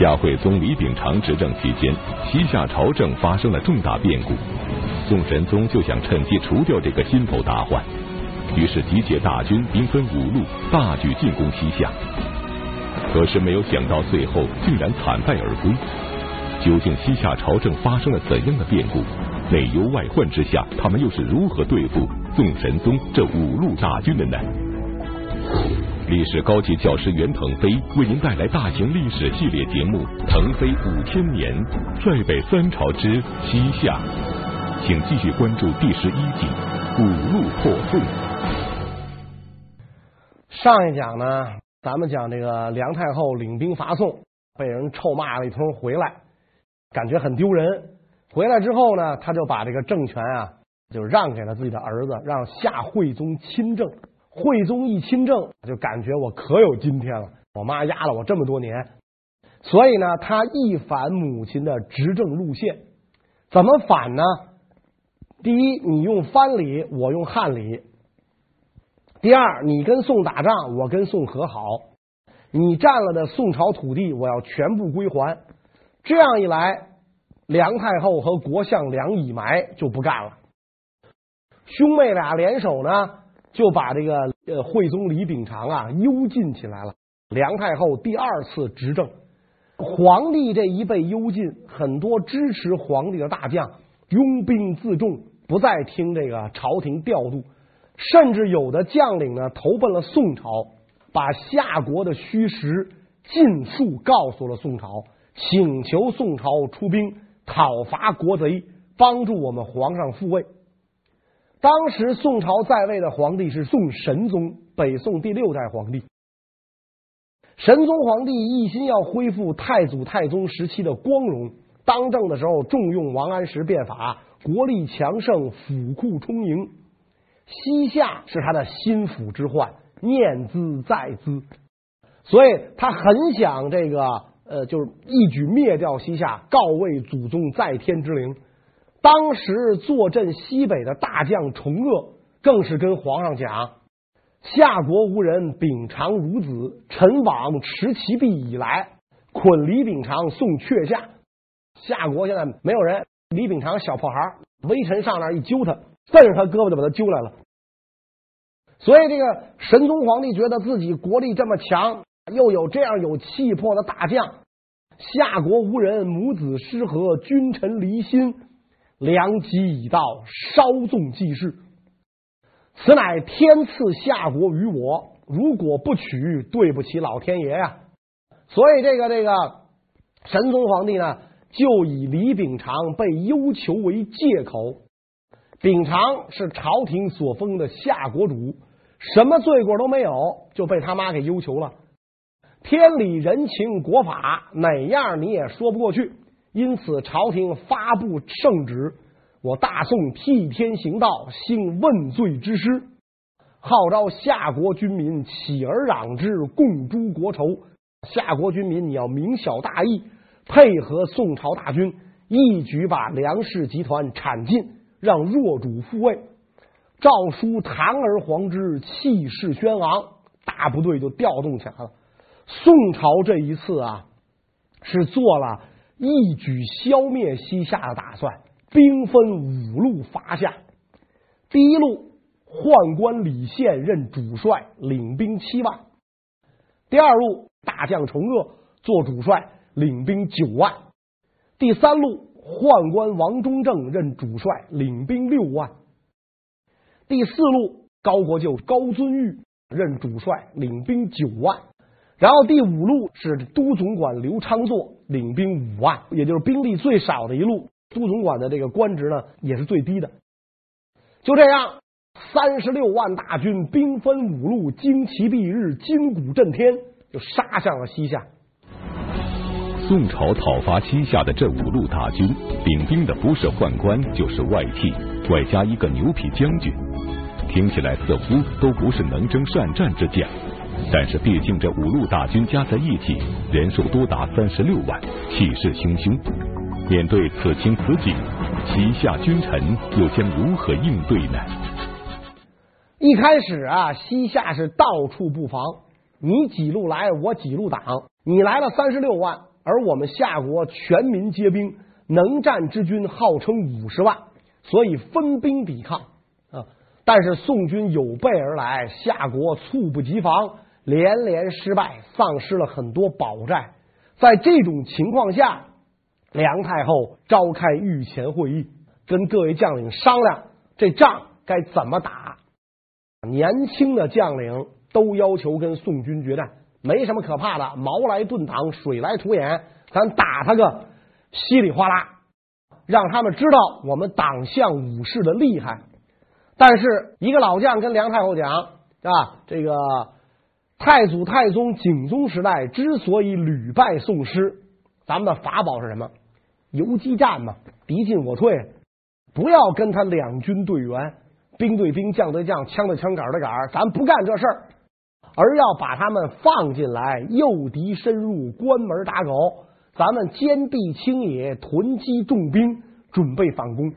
夏惠宗李秉常执政期间，西夏朝政发生了重大变故，宋神宗就想趁机除掉这个心头大患，于是集结大军，兵分五路，大举进攻西夏。可是没有想到，最后竟然惨败而归。究竟西夏朝政发生了怎样的变故？内忧外患之下，他们又是如何对付宋神宗这五路大军的呢？历史高级教师袁腾飞为您带来大型历史系列节目《腾飞五千年》，塞北三朝之西夏，请继续关注第十一集《五路破宋》。上一讲呢，咱们讲这个梁太后领兵伐宋，被人臭骂了一通，回来感觉很丢人。回来之后呢，他就把这个政权啊，就让给了自己的儿子，让夏惠宗亲政。惠宗一亲政，就感觉我可有今天了。我妈压了我这么多年，所以呢，他一反母亲的执政路线。怎么反呢？第一，你用藩礼，我用汉礼；第二，你跟宋打仗，我跟宋和好。你占了的宋朝土地，我要全部归还。这样一来，梁太后和国相梁以埋就不干了。兄妹俩联手呢？就把这个呃惠宗李秉常啊幽禁起来了。梁太后第二次执政，皇帝这一被幽禁，很多支持皇帝的大将拥兵自重，不再听这个朝廷调度，甚至有的将领呢投奔了宋朝，把夏国的虚实尽数告诉了宋朝，请求宋朝出兵讨伐国贼，帮助我们皇上复位。当时宋朝在位的皇帝是宋神宗，北宋第六代皇帝。神宗皇帝一心要恢复太祖太宗时期的光荣，当政的时候重用王安石变法，国力强盛，府库充盈。西夏是他的心腹之患，念兹在兹，所以他很想这个呃，就是一举灭掉西夏，告慰祖宗在天之灵。当时坐镇西北的大将崇鄂，更是跟皇上讲：“夏国无人，秉常孺子。臣往持其璧以来，捆李秉常送阙下。夏国现在没有人，李秉常小破孩，微臣上那一揪他，攥着他胳膊就把他揪来了。所以这个神宗皇帝觉得自己国力这么强，又有这样有气魄的大将，夏国无人，母子失和，君臣离心。”良机已到，稍纵即逝。此乃天赐夏国于我，如果不取，对不起老天爷呀。所以这个这个神宗皇帝呢，就以李秉常被幽囚为借口。秉常是朝廷所封的夏国主，什么罪过都没有，就被他妈给幽囚了。天理人情国法，哪样你也说不过去。因此，朝廷发布圣旨，我大宋替天行道，兴问罪之师，号召夏国军民起而攘之，共诛国仇。夏国军民，你要明晓大义，配合宋朝大军，一举把梁氏集团铲尽，让弱主复位。诏书堂而皇之，气势轩昂，大部队就调动起来了。宋朝这一次啊，是做了。一举消灭西夏的打算，兵分五路伐夏。第一路，宦官李宪任主帅，领兵七万；第二路，大将崇鄂做主帅，领兵九万；第三路，宦官王中正任主帅，领兵六万；第四路，高国舅高遵玉任主帅，领兵九万。然后第五路是都总管刘昌祚领兵五万，也就是兵力最少的一路。都总管的这个官职呢，也是最低的。就这样，三十六万大军，兵分五路，旌旗蔽日，金鼓震天，就杀向了西夏。宋朝讨伐西夏的这五路大军，领兵的不是宦官，就是外戚，外加一个牛皮将军，听起来似乎都不是能征善战之将。但是，毕竟这五路大军加在一起，人数多达三十六万，气势汹汹。面对此情此景，西夏君臣又将如何应对呢？一开始啊，西夏是到处布防，你几路来，我几路挡。你来了三十六万，而我们夏国全民皆兵，能战之军号称五十万，所以分兵抵抗啊。但是宋军有备而来，夏国猝不及防，连连失败，丧失了很多宝寨。在这种情况下，梁太后召开御前会议，跟各位将领商量这仗该怎么打。年轻的将领都要求跟宋军决战，没什么可怕的，矛来盾挡，水来土掩，咱打他个稀里哗啦，让他们知道我们党项武士的厉害。但是一个老将跟梁太后讲啊，这个。太祖、太宗、景宗时代之所以屡败宋师，咱们的法宝是什么？游击战嘛，敌进我退，不要跟他两军对员，兵对兵，将对将，枪对枪，杆对杆，咱不干这事儿，而要把他们放进来，诱敌深入，关门打狗，咱们坚壁清野，囤积重兵，准备反攻。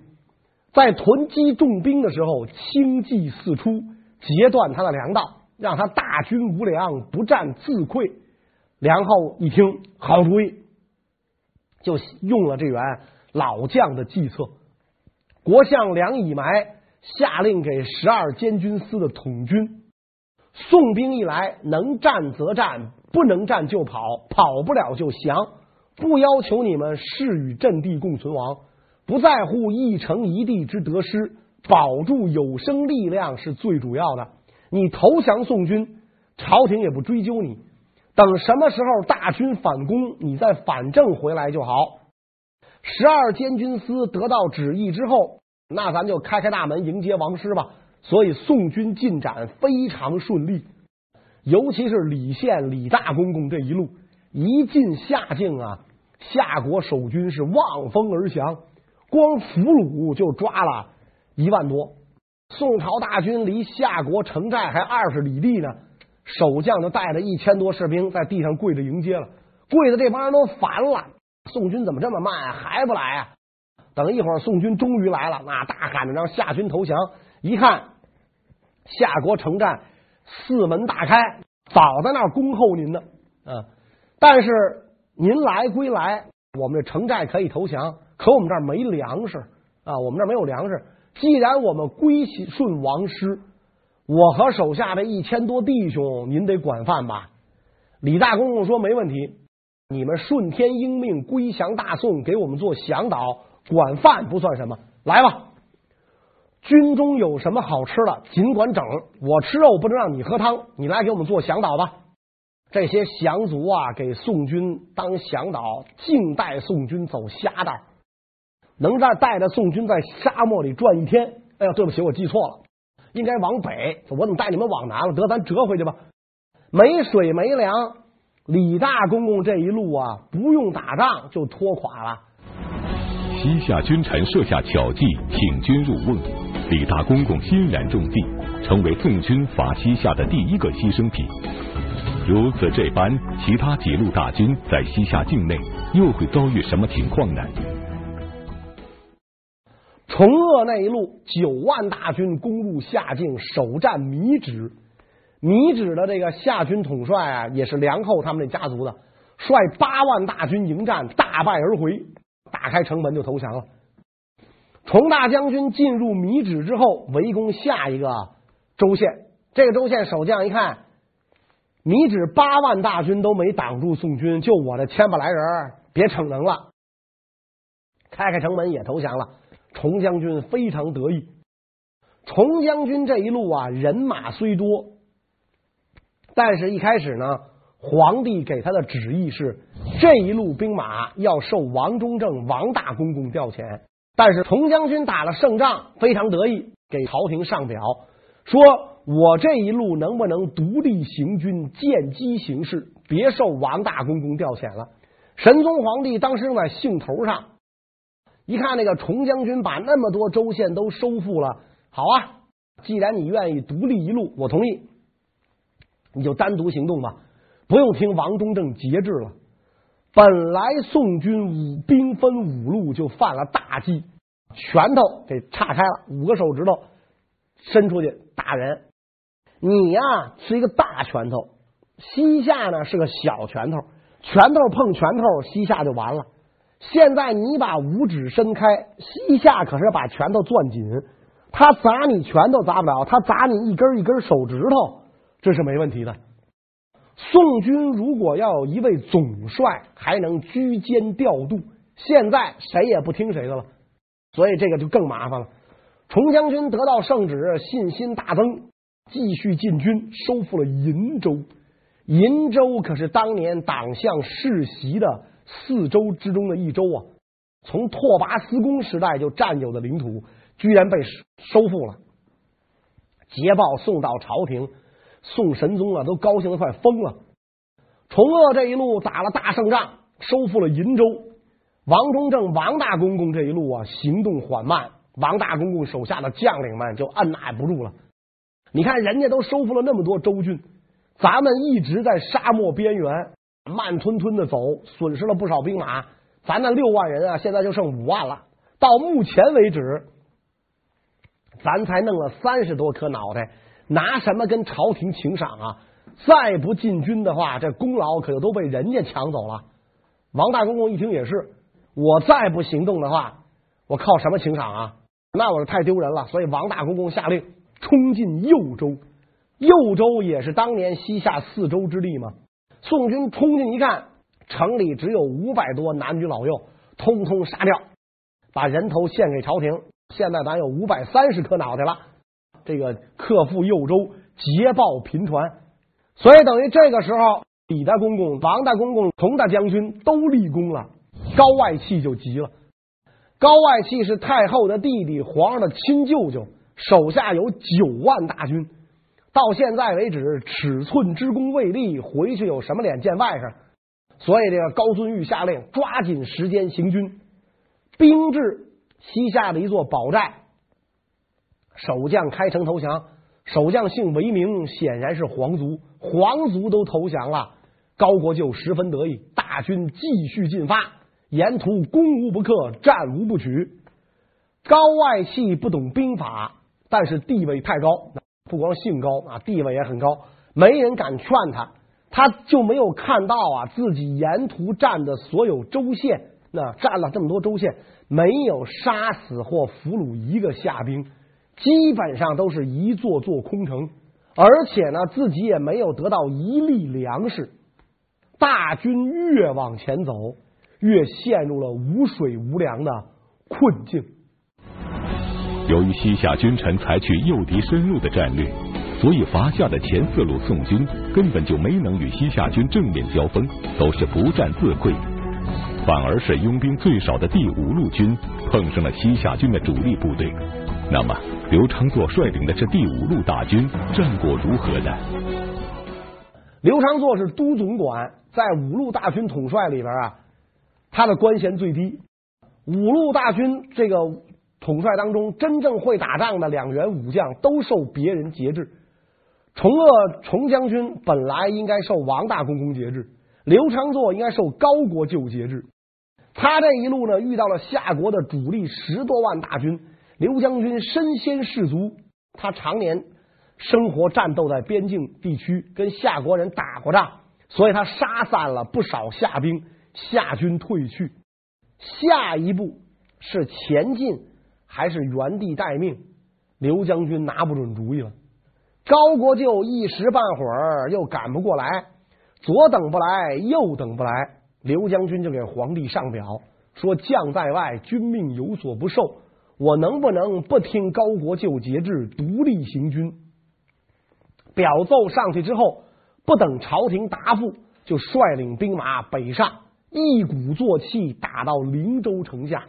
在囤积重兵的时候，轻骑四出，截断他的粮道。让他大军无粮，不战自溃。梁后一听，好主意，就用了这员老将的计策。国相梁以埋下令给十二监军司的统军：宋兵一来，能战则战，不能战就跑，跑不了就降。不要求你们誓与阵地共存亡，不在乎一城一地之得失，保住有生力量是最主要的。你投降宋军，朝廷也不追究你。等什么时候大军反攻，你再反正回来就好。十二监军司得到旨意之后，那咱就开开大门迎接王师吧。所以宋军进展非常顺利，尤其是李宪李大公公这一路一进夏境啊，夏国守军是望风而降，光俘虏就抓了一万多。宋朝大军离夏国城寨还二十里地呢，守将就带着一千多士兵在地上跪着迎接了，跪的这帮人都烦了。宋军怎么这么慢？还不来啊？等一会儿，宋军终于来了，那大喊着让夏军投降。一看，夏国城寨四门大开，早在那儿恭候您呢。啊，但是您来归来，我们这城寨可以投降，可我们这儿没粮食啊，我们这儿没有粮食。既然我们归顺王师，我和手下的一千多弟兄，您得管饭吧？李大公公说没问题，你们顺天应命归降大宋，给我们做向导，管饭不算什么。来吧，军中有什么好吃的，尽管整。我吃肉不能让你喝汤，你来给我们做向导吧。这些降卒啊，给宋军当向导，静待宋军走瞎道。能在带着宋军在沙漠里转一天？哎呀，对不起，我记错了，应该往北。我怎么带你们往南了？得，咱折回去吧。没水没粮，李大公公这一路啊，不用打仗就拖垮了。西夏君臣设下巧计，请军入瓮，李大公公欣然中计，成为宋军伐西夏的第一个牺牲品。如此这般，其他几路大军在西夏境内又会遭遇什么情况呢？崇鄂那一路九万大军攻入夏境，首战米脂。米脂的这个夏军统帅啊，也是梁后他们这家族的，率八万大军迎战，大败而回，打开城门就投降了。崇大将军进入米脂之后，围攻下一个州县。这个州县守将一看，米脂八万大军都没挡住宋军，就我这千把来人，别逞能了，开开城门也投降了。崇将军非常得意。崇将军这一路啊，人马虽多，但是一开始呢，皇帝给他的旨意是这一路兵马要受王中正、王大公公调遣。但是崇将军打了胜仗，非常得意，给朝廷上表说：“我这一路能不能独立行军，见机行事，别受王大公公调遣了。”神宗皇帝当时在兴头上。一看那个崇将军把那么多州县都收复了，好啊！既然你愿意独立一路，我同意，你就单独行动吧，不用听王中正节制了。本来宋军五兵分五路就犯了大忌，拳头给岔开了，五个手指头伸出去打人。你呀是一个大拳头，西夏呢是个小拳头，拳头碰拳头，西夏就完了。现在你把五指伸开，西夏可是把拳头攥紧，他砸你拳头砸不了，他砸你一根一根手指头，这是没问题的。宋军如果要有一位总帅，还能居间调度，现在谁也不听谁的了，所以这个就更麻烦了。崇将军得到圣旨，信心大增，继续进军，收复了银州。银州可是当年党项世袭的四州之中的一州啊，从拓跋思恭时代就占有的领土，居然被收复了。捷报送到朝廷，宋神宗啊都高兴的快疯了。崇鄂这一路打了大胜仗，收复了银州。王中正、王大公公这一路啊行动缓慢，王大公公手下的将领们就按捺不住了。你看人家都收复了那么多州郡。咱们一直在沙漠边缘慢吞吞的走，损失了不少兵马。咱那六万人啊，现在就剩五万了。到目前为止，咱才弄了三十多颗脑袋，拿什么跟朝廷请赏啊？再不进军的话，这功劳可就都被人家抢走了。王大公公一听也是，我再不行动的话，我靠什么请赏啊？那我是太丢人了。所以王大公公下令冲进右州。右州也是当年西夏四州之地吗？宋军冲进一看，城里只有五百多男女老幼，通通杀掉，把人头献给朝廷。现在咱有五百三十颗脑袋了，这个克复右州，捷报频传。所以等于这个时候，李大公公、王大公公、佟大将军都立功了，高外戚就急了。高外戚是太后的弟弟，皇上的亲舅舅，手下有九万大军。到现在为止，尺寸之功未立，回去有什么脸见外甥？所以这个高遵玉下令抓紧时间行军，兵至西夏的一座堡寨，守将开城投降。守将姓韦明，显然是皇族，皇族都投降了，高国舅十分得意，大军继续进发，沿途攻无不克，战无不取。高外戚不懂兵法，但是地位太高。不光姓高啊，地位也很高，没人敢劝他，他就没有看到啊自己沿途占的所有州县，那占了这么多州县，没有杀死或俘虏一个夏兵，基本上都是一座座空城，而且呢自己也没有得到一粒粮食，大军越往前走，越陷入了无水无粮的困境。由于西夏君臣采取诱敌深入的战略，所以伐夏的前四路宋军根本就没能与西夏军正面交锋，都是不战自溃。反而是佣兵最少的第五路军碰上了西夏军的主力部队。那么，刘昌祚率领的这第五路大军战果如何呢？刘昌祚是都总管，在五路大军统帅里边啊，他的官衔最低。五路大军这个。统帅当中真正会打仗的两员武将都受别人节制。崇鄂崇将军本来应该受王大公公节制，刘昌祚应该受高国舅节制。他这一路呢，遇到了夏国的主力十多万大军。刘将军身先士卒，他常年生活战斗在边境地区，跟夏国人打过仗，所以他杀散了不少夏兵。夏军退去，下一步是前进。还是原地待命，刘将军拿不准主意了。高国舅一时半会儿又赶不过来，左等不来，右等不来，刘将军就给皇帝上表说：“将在外，君命有所不受，我能不能不听高国舅节制，独立行军？”表奏上去之后，不等朝廷答复，就率领兵马北上，一鼓作气打到灵州城下。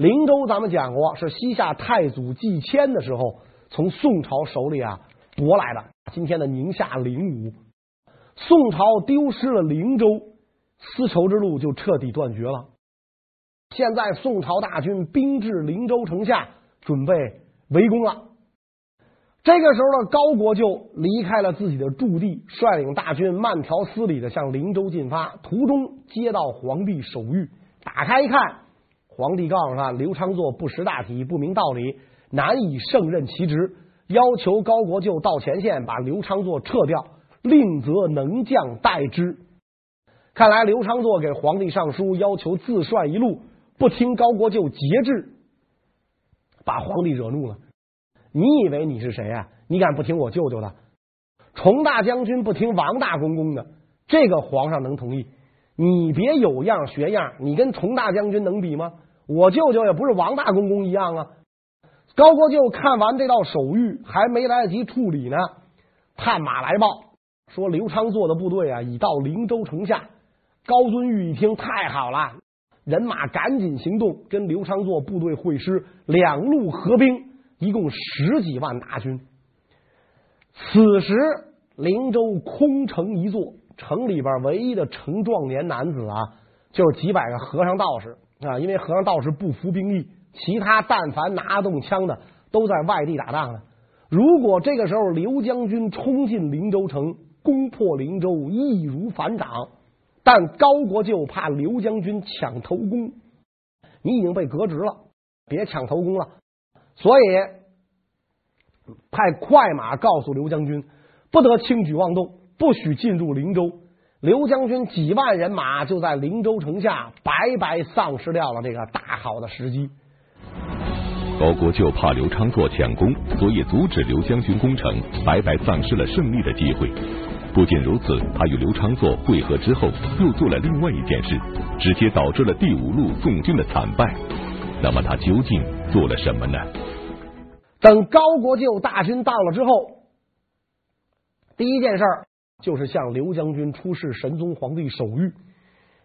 灵州咱们讲过，是西夏太祖继迁的时候从宋朝手里啊夺来的。今天的宁夏灵武，宋朝丢失了灵州，丝绸之路就彻底断绝了。现在宋朝大军兵至灵州城下，准备围攻了。这个时候呢，高国舅离开了自己的驻地，率领大军慢条斯理的向灵州进发。途中接到皇帝手谕，打开一看。皇帝告诉他，刘昌祚不识大体，不明道理，难以胜任其职，要求高国舅到前线把刘昌祚撤掉，另择能将代之。看来刘昌祚给皇帝上书，要求自率一路，不听高国舅节制，把皇帝惹怒了。你以为你是谁、啊？你敢不听我舅舅的？崇大将军不听王大公公的，这个皇上能同意？你别有样学样，你跟崇大将军能比吗？我舅舅也不是王大公公一样啊。高国舅看完这道手谕，还没来得及处理呢，探马来报说刘昌做的部队啊已到灵州城下。高遵玉一听，太好了，人马赶紧行动，跟刘昌做部队会师，两路合兵，一共十几万大军。此时灵州空城一座，城里边唯一的成壮年男子啊，就是几百个和尚道士啊，因为和尚道士不服兵役。其他但凡拿动枪的都在外地打仗呢。如果这个时候刘将军冲进灵州城，攻破灵州，易如反掌。但高国舅怕刘将军抢头功，你已经被革职了，别抢头功了。所以派快马告诉刘将军，不得轻举妄动，不许进入灵州。刘将军几万人马就在灵州城下白白丧失掉了这个大好的时机。高国舅怕刘昌祚抢功，所以阻止刘将军攻城，白白丧失了胜利的机会。不仅如此，他与刘昌祚会合之后，又做了另外一件事，直接导致了第五路宋军的惨败。那么他究竟做了什么呢？等高国舅大军到了之后，第一件事就是向刘将军出示神宗皇帝手谕。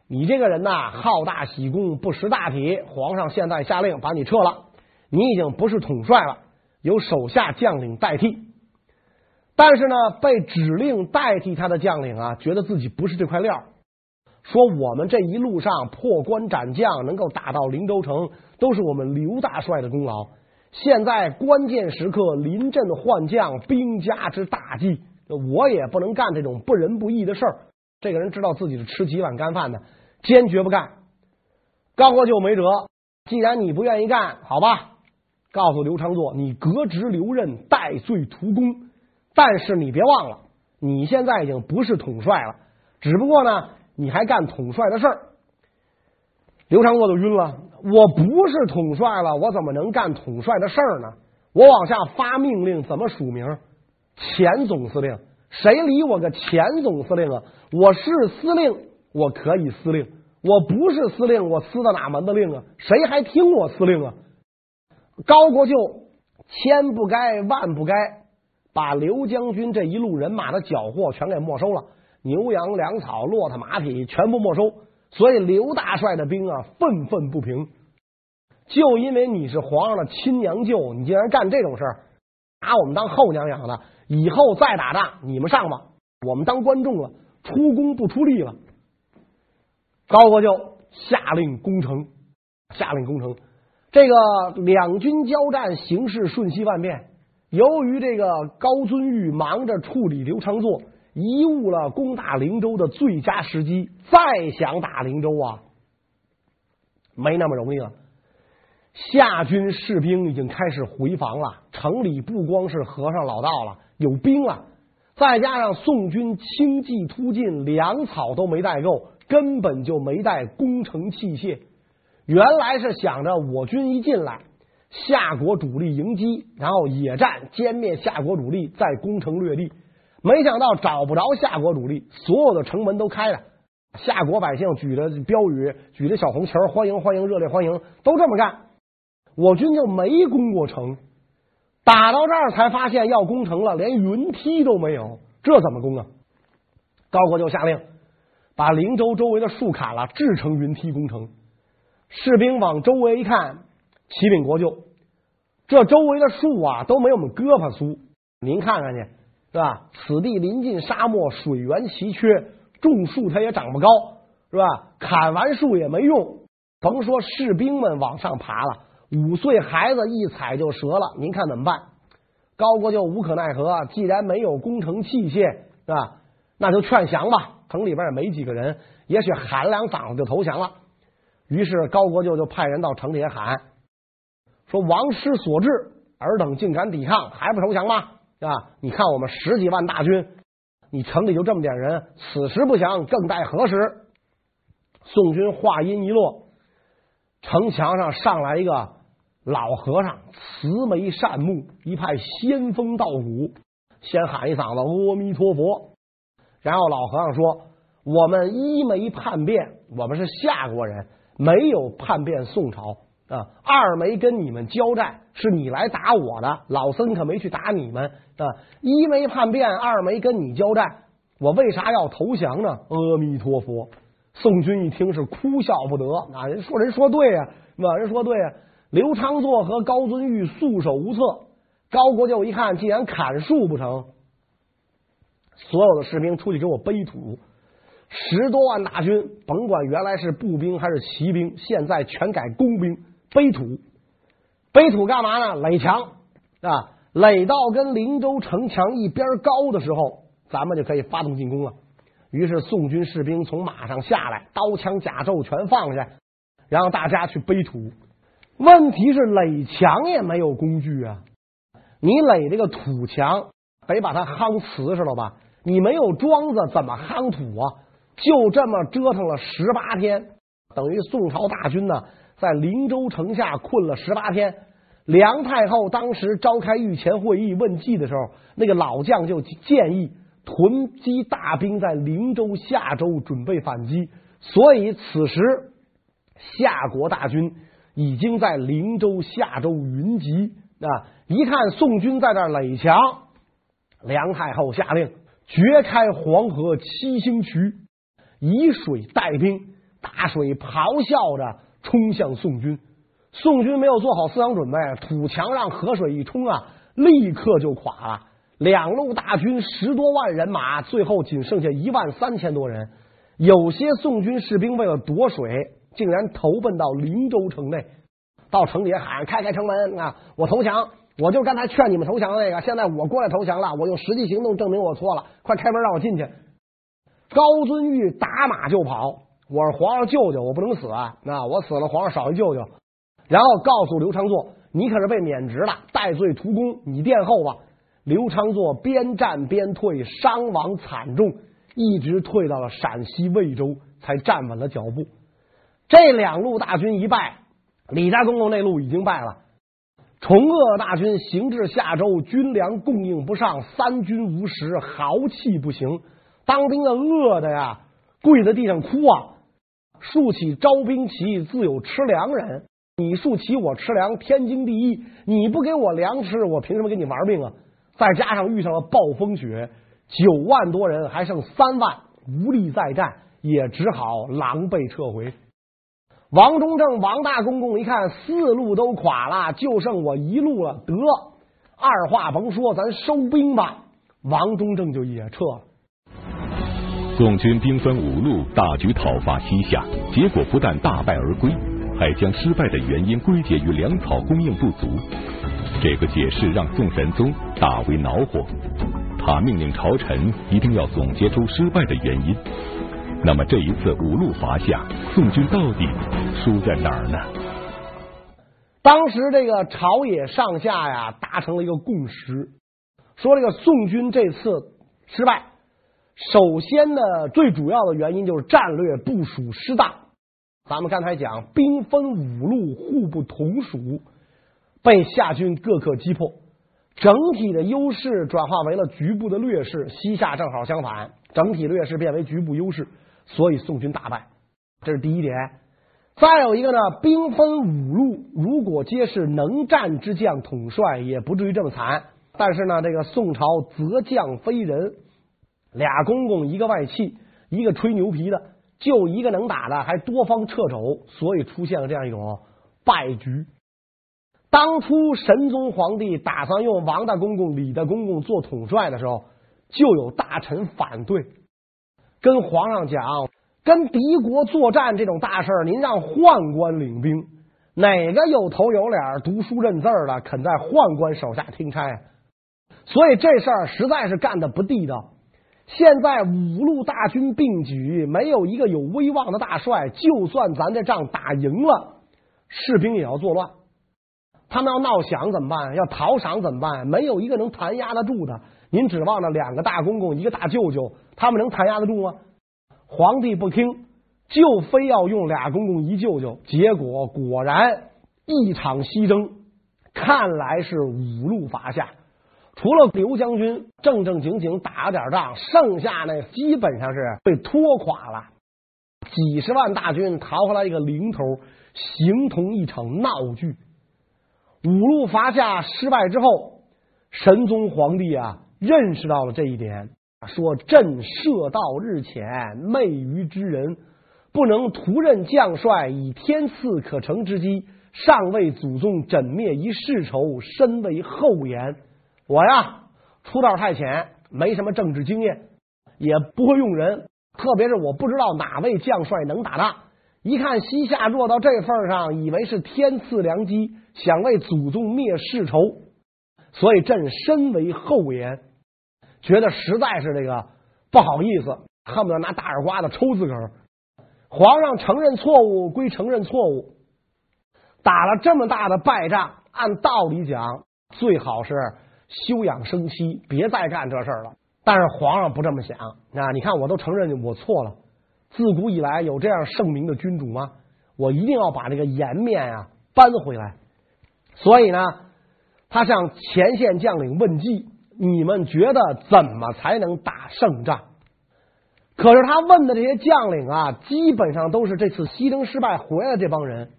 你这个人呐，好大喜功，不识大体。皇上现在下令把你撤了。你已经不是统帅了，由手下将领代替。但是呢，被指令代替他的将领啊，觉得自己不是这块料，说我们这一路上破关斩将，能够打到灵州城，都是我们刘大帅的功劳。现在关键时刻临阵换将，兵家之大忌，我也不能干这种不仁不义的事儿。这个人知道自己是吃几碗干饭的，坚决不干。高国舅没辙，既然你不愿意干，好吧。告诉刘昌祚，你革职留任，戴罪图功。但是你别忘了，你现在已经不是统帅了，只不过呢，你还干统帅的事儿。刘昌祚就晕了，我不是统帅了，我怎么能干统帅的事儿呢？我往下发命令怎么署名？前总司令，谁理我个前总司令啊？我是司令，我可以司令；我不是司令，我司的哪门子令啊？谁还听我司令啊？高国舅千不该万不该，把刘将军这一路人马的缴获全给没收了，牛羊粮草、骆驼马匹全部没收。所以刘大帅的兵啊愤愤不平。就因为你是皇上的亲娘舅，你竟然干这种事儿，拿我们当后娘养的。以后再打仗，你们上吧，我们当观众了，出工不出力了。高国舅下令攻城，下令攻城。这个两军交战，形势瞬息万变。由于这个高遵玉忙着处理刘长作，贻误了攻打灵州的最佳时机。再想打灵州啊，没那么容易了。夏军士兵已经开始回防了，城里不光是和尚老道了，有兵了。再加上宋军轻骑突进，粮草都没带够，根本就没带攻城器械。原来是想着我军一进来，夏国主力迎击，然后野战歼灭夏国主力，再攻城略地。没想到找不着夏国主力，所有的城门都开了，夏国百姓举着标语，举着小红旗，欢迎欢迎，热烈欢迎，都这么干。我军就没攻过城，打到这儿才发现要攻城了，连云梯都没有，这怎么攻啊？高国就下令把灵州周围的树砍了，制成云梯攻城。士兵往周围一看，启禀国舅，这周围的树啊都没我们胳膊粗，您看看去，是吧？此地临近沙漠，水源奇缺，种树它也长不高，是吧？砍完树也没用，甭说士兵们往上爬了，五岁孩子一踩就折了，您看怎么办？高国舅无可奈何，既然没有攻城器械，是吧？那就劝降吧。城里边也没几个人，也许喊两嗓子就投降了。于是高国舅就派人到城里喊说：“王师所至，尔等竟敢抵抗，还不投降吗？啊！你看我们十几万大军，你城里就这么点人，此时不降，更待何时？”宋军话音一落，城墙上上来一个老和尚，慈眉善目，一派仙风道骨，先喊一嗓子阿弥陀佛。然后老和尚说：“我们一没叛变，我们是夏国人，没有叛变宋朝啊。二没跟你们交战，是你来打我的，老僧可没去打你们啊。一没叛变，二没跟你交战，我为啥要投降呢？阿弥陀佛。”宋军一听是哭笑不得啊！人说人说对呀，是吧？人说对呀。刘昌祚和高遵玉束手无策。高国舅一看，既然砍树不成，所有的士兵出去给我背土。十多万大军，甭管原来是步兵还是骑兵，现在全改工兵背土。背土干嘛呢？垒墙啊！垒到跟灵州城墙一边高的时候，咱们就可以发动进攻了。于是宋军士兵从马上下来，刀枪甲胄全放下，然后大家去背土。问题是垒墙也没有工具啊！你垒这个土墙，得把它夯瓷实了吧？你没有桩子，怎么夯土啊？就这么折腾了十八天，等于宋朝大军呢，在灵州城下困了十八天。梁太后当时召开御前会议问计的时候，那个老将就建议。囤积大兵在灵州、夏州准备反击，所以此时夏国大军已经在灵州、夏州云集啊！一看宋军在那垒墙，梁太后下令掘开黄河七星渠，以水带兵，大水咆哮着冲向宋军。宋军没有做好思想准备，土墙让河水一冲啊，立刻就垮了。两路大军十多万人马，最后仅剩下一万三千多人。有些宋军士兵为了夺水，竟然投奔到灵州城内，到城里喊：“开开城门啊！我投降！我就刚才劝你们投降的那个，现在我过来投降了。我用实际行动证明我错了，快开门让我进去！”高遵玉打马就跑。我是皇上舅舅，我不能死啊！那我死了，皇上少一舅舅。然后告诉刘昌祚：“你可是被免职了，戴罪图功，你殿后吧。”刘昌祚边战边退，伤亡惨重，一直退到了陕西魏州，才站稳了脚步。这两路大军一败，李家公公那路已经败了。崇鄂大军行至夏州，军粮供应不上，三军无食，豪气不行。当兵的饿的呀，跪在地上哭啊！竖起招兵旗，自有吃粮人。你竖旗，我吃粮，天经地义。你不给我粮吃，我凭什么跟你玩命啊？再加上遇上了暴风雪，九万多人还剩三万，无力再战，也只好狼狈撤回。王中正、王大公公一看四路都垮了，就剩我一路了，得，二话甭说，咱收兵吧。王中正就也撤了。宋军兵分五路大举讨伐西夏，结果不但大败而归，还将失败的原因归结于粮草供应不足。这个解释让宋神宗大为恼火，他命令朝臣一定要总结出失败的原因。那么这一次五路伐夏，宋军到底输在哪儿呢？当时这个朝野上下呀达成了一个共识，说这个宋军这次失败，首先呢最主要的原因就是战略部署失当。咱们刚才讲兵分五路，互不统属。被夏军各个击破，整体的优势转化为了局部的劣势。西夏正好相反，整体劣势变为局部优势，所以宋军大败。这是第一点。再有一个呢，兵分五路，如果皆是能战之将统帅，也不至于这么惨。但是呢，这个宋朝择将非人，俩公公一个外戚，一个吹牛皮的，就一个能打的，还多方掣肘，所以出现了这样一种败局。当初神宗皇帝打算用王大公公、李大公公做统帅的时候，就有大臣反对，跟皇上讲，跟敌国作战这种大事儿，您让宦官领兵，哪个有头有脸、读书认字的，肯在宦官手下听差？所以这事儿实在是干的不地道。现在五路大军并举，没有一个有威望的大帅，就算咱这仗打赢了，士兵也要作乱。他们要闹饷怎么办？要讨赏怎么办？没有一个能弹压得住的。您指望着两个大公公，一个大舅舅，他们能弹压得住吗？皇帝不听，就非要用俩公公一舅舅，结果果然一场西征，看来是五路伐下。除了刘将军正正经经打了点仗，剩下那基本上是被拖垮了。几十万大军逃回来一个零头，形同一场闹剧。五路伐下失败之后，神宗皇帝啊认识到了这一点，说：“朕射道日浅，昧愚之人，不能徒任将帅，以天赐可成之机，尚为祖宗枕灭一世仇，身为后言。”我呀，出道太浅，没什么政治经验，也不会用人，特别是我不知道哪位将帅能打仗。一看西夏弱到这份上，以为是天赐良机，想为祖宗灭世仇，所以朕身为后言，觉得实在是这个不好意思，恨不得拿大耳刮子抽自个儿。皇上承认错误归承认错误，打了这么大的败仗，按道理讲最好是。休养生息，别再干这事儿了。但是皇上不这么想啊！你看，我都承认我错了。自古以来有这样圣明的君主吗？我一定要把这个颜面啊扳回来。所以呢，他向前线将领问计：你们觉得怎么才能打胜仗？可是他问的这些将领啊，基本上都是这次西征失败回来的这帮人。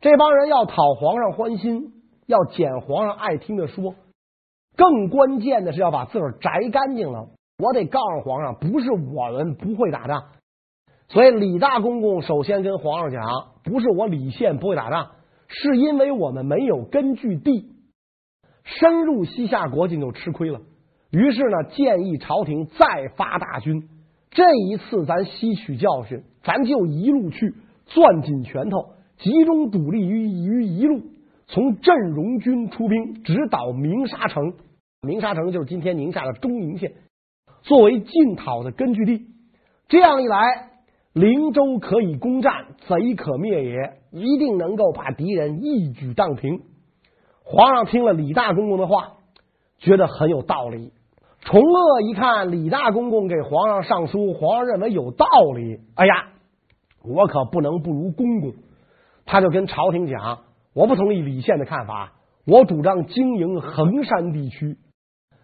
这帮人要讨皇上欢心，要捡皇上爱听的说。更关键的是要把自个儿摘干净了。我得告诉皇上，不是我们不会打仗。所以李大公公首先跟皇上讲，不是我李宪不会打仗，是因为我们没有根据地，深入西夏国境就吃亏了。于是呢，建议朝廷再发大军。这一次咱吸取教训，咱就一路去，攥紧拳头，集中主力于于一路，从镇戎军出兵，直捣鸣沙城。鸣沙城就是今天宁夏的中宁县，作为进讨的根据地。这样一来，灵州可以攻占，贼可灭也，一定能够把敌人一举荡平。皇上听了李大公公的话，觉得很有道理。崇鄂一看李大公公给皇上上书，皇上认为有道理，哎呀，我可不能不如公公。他就跟朝廷讲，我不同意李宪的看法，我主张经营衡山地区。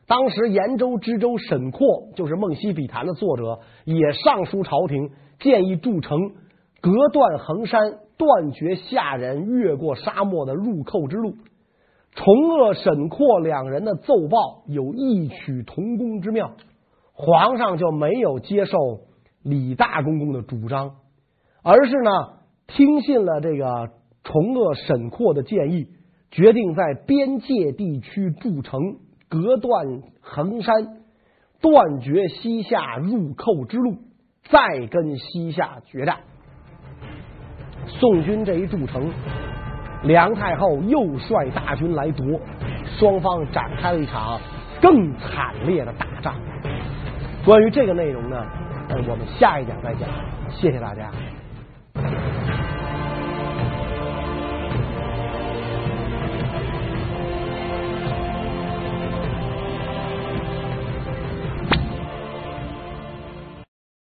当时延州知州沈括，就是《梦溪笔谈》的作者，也上书朝廷，建议筑城，隔断衡山，断绝下人越过沙漠的入寇之路。崇鄂、沈括两人的奏报有异曲同工之妙，皇上就没有接受李大公公的主张，而是呢听信了这个崇鄂、沈括的建议，决定在边界地区筑城。隔断衡山，断绝西夏入寇之路，再跟西夏决战。宋军这一筑城，梁太后又率大军来夺，双方展开了一场更惨烈的大战。关于这个内容呢，我们下一讲再讲。谢谢大家。